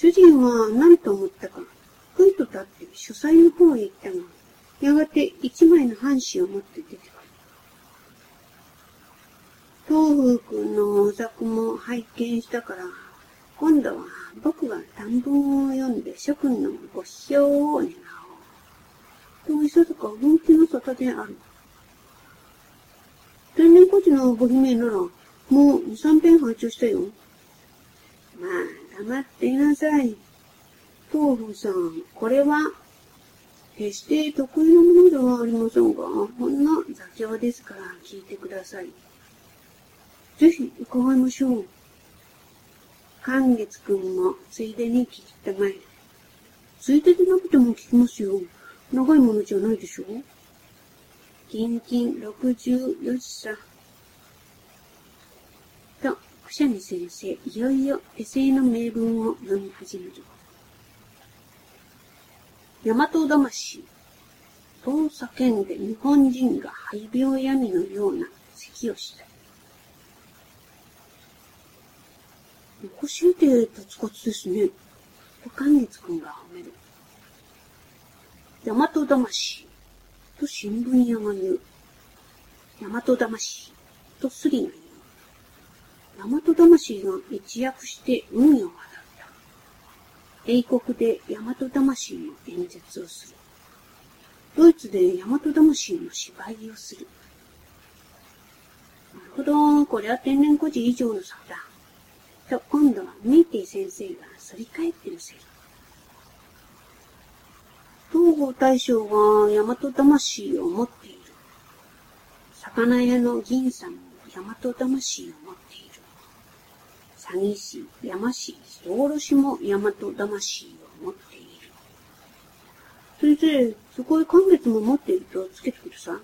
主人は何と思ったか、ふいと立って書斎の方へ行ったが、やがて一枚の半紙を持って出てくる。東風君のお作も拝見したから、今度は僕が短文を読んで諸君のご批評を願おう。と、いささか本気の沙汰である。天然孤児のご姫なら、もう二三遍拝聴したよ。まあ、黙っていなさい。東風さん、これは、決して得意なものではありませんが、ほんの座長ですから聞いてください。ぜひ伺いましょう。寛月くんもついでに聞きたまえ。ついででなくても聞きますよ。長いものじゃないでしょ近々64さ。と、くしゃみ先生、いよいよ手製の名文を読み始める。大和魂。と叫んで日本人が肺病闇のような咳をした。おかしいてとつかつですね。と寛月くんが褒める。大和魂。と新聞屋が言う。大和魂。とスリが言う。大和魂が一躍して海を渡った。英国で大和魂の演説をする。ドイツで大和魂の芝居をする。なるほど、これは天然孤児以上の差だ。と、今度はメイティ先生が反り返ってみせる。東郷大将は大和魂を持っている。魚屋の銀さんも大和魂を持っている。詐欺師、山師、人殺しも大和魂を持っている。先生、そこへ今月も持っているとつけてくださ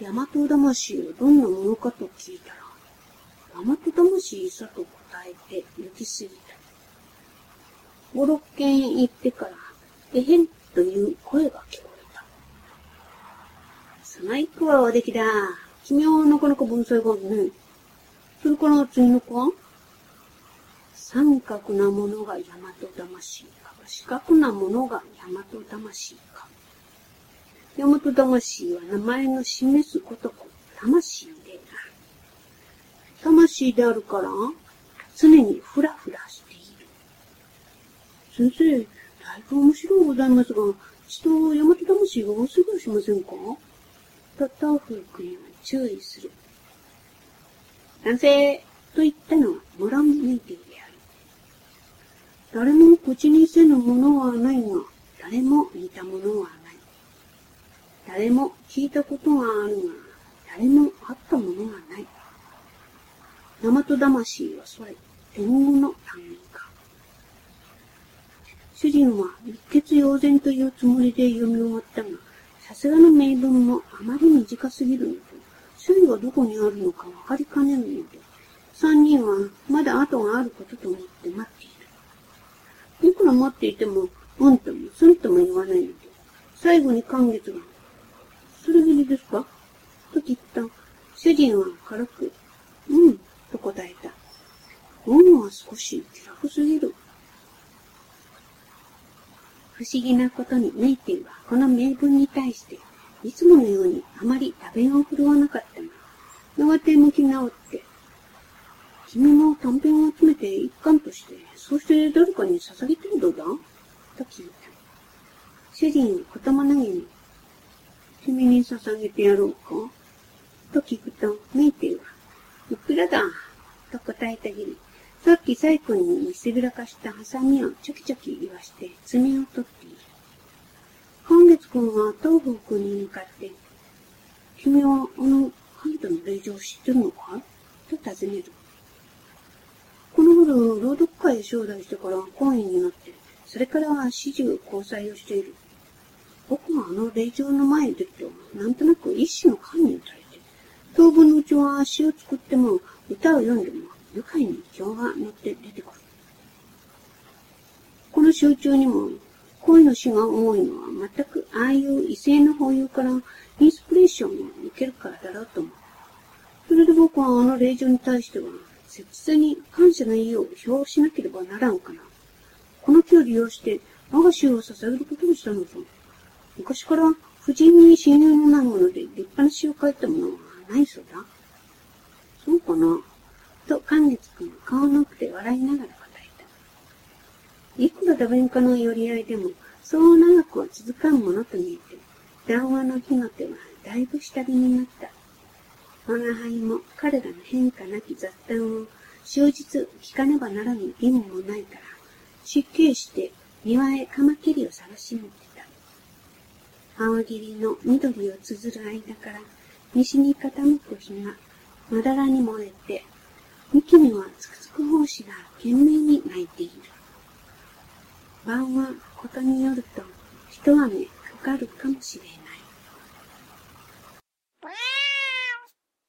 い。大和魂はどんなものかと聞いたら、大和魂さと答えて行き過ぎた。五六軒行ってから、えへんという声が聞こえた。その一個はおできだ。君はなかなか文才がね。それから次の子は？三角なものが大和魂か、四角なものが大和魂か。大和魂は名前の示すこと、魂である。魂であるから、常にふらふらしている。先生、だいぶ面白いございますが、ちと大和魂が多すぎはしませんか？と豆腐君は注意する。男性と言ったのはモランメイティである。誰も口にせぬものはないが、誰も似たものはない。誰も聞いたことがあるが、誰も会ったものがない。大和魂はそれ、天狗の単位か。主人は一血妖然というつもりで読み終わったが、さすがの名文もあまり短すぎるのと、周囲がどこにあるのかわかりかねるので、三人はまだ後があることと思って待っている。いくら待っていても、うんともすんとも言わないので、最後に寛月が、それぎりですか？と聞った。主人は軽く、うん、と答えた。うんは少し気楽すぎる。不思議なことにメイティはこの名文に対して、いつものようにあまり食べを振るわなかったが、やがて向き直って、君も短編を集めて一貫として、そうして誰かに捧げてるどうだ？と聞いた。主人は言葉投げに、君に捧げてやろうか？と聞くと、メイティは、いくらだ？と答えたぎり、さっきサイ君に見せびらかしたハサミをちょきちょき言わして爪を取っている。今月君は東方君に向かって、君はあの神との令状を知ってるのか？と尋ねる。この頃、朗読会へ招待してから講演になって、それからは始終交際をしている。僕はあの令状の前に出ると、なんとなく一種の観念されて、当分のうちは詩を作っても、歌を読んでも、愉快に情が乗って出てくる。この集中にも、恋の詩が多いのは全くああいう異性の保有からインスピレーションを受けるからだろうと思う。それで僕はあの令状に対しては、切々に感謝の意を表しなければならんかな。この木を利用して、我が衆を捧げることにしたのぞ。昔から夫人に親友のないもので立派な詩を書いたものはないそうだ。そうかなと、寛月君は顔の奥で笑いながら答えた。いくら打弁家の寄り合いでも、そう長くは続かんものと見えて、談話の火の手はだいぶ下火になった。我が輩も彼らの変化なき雑談を終日聞かねばならぬ義務もないから、失敬して庭へカマキリを探しに行ってた。青霧の緑を綴る間から西に傾く日がまだらに燃えて、幹にはつくつく胞子が懸命に鳴いている。晩はことによると一雨かかるかもしれない。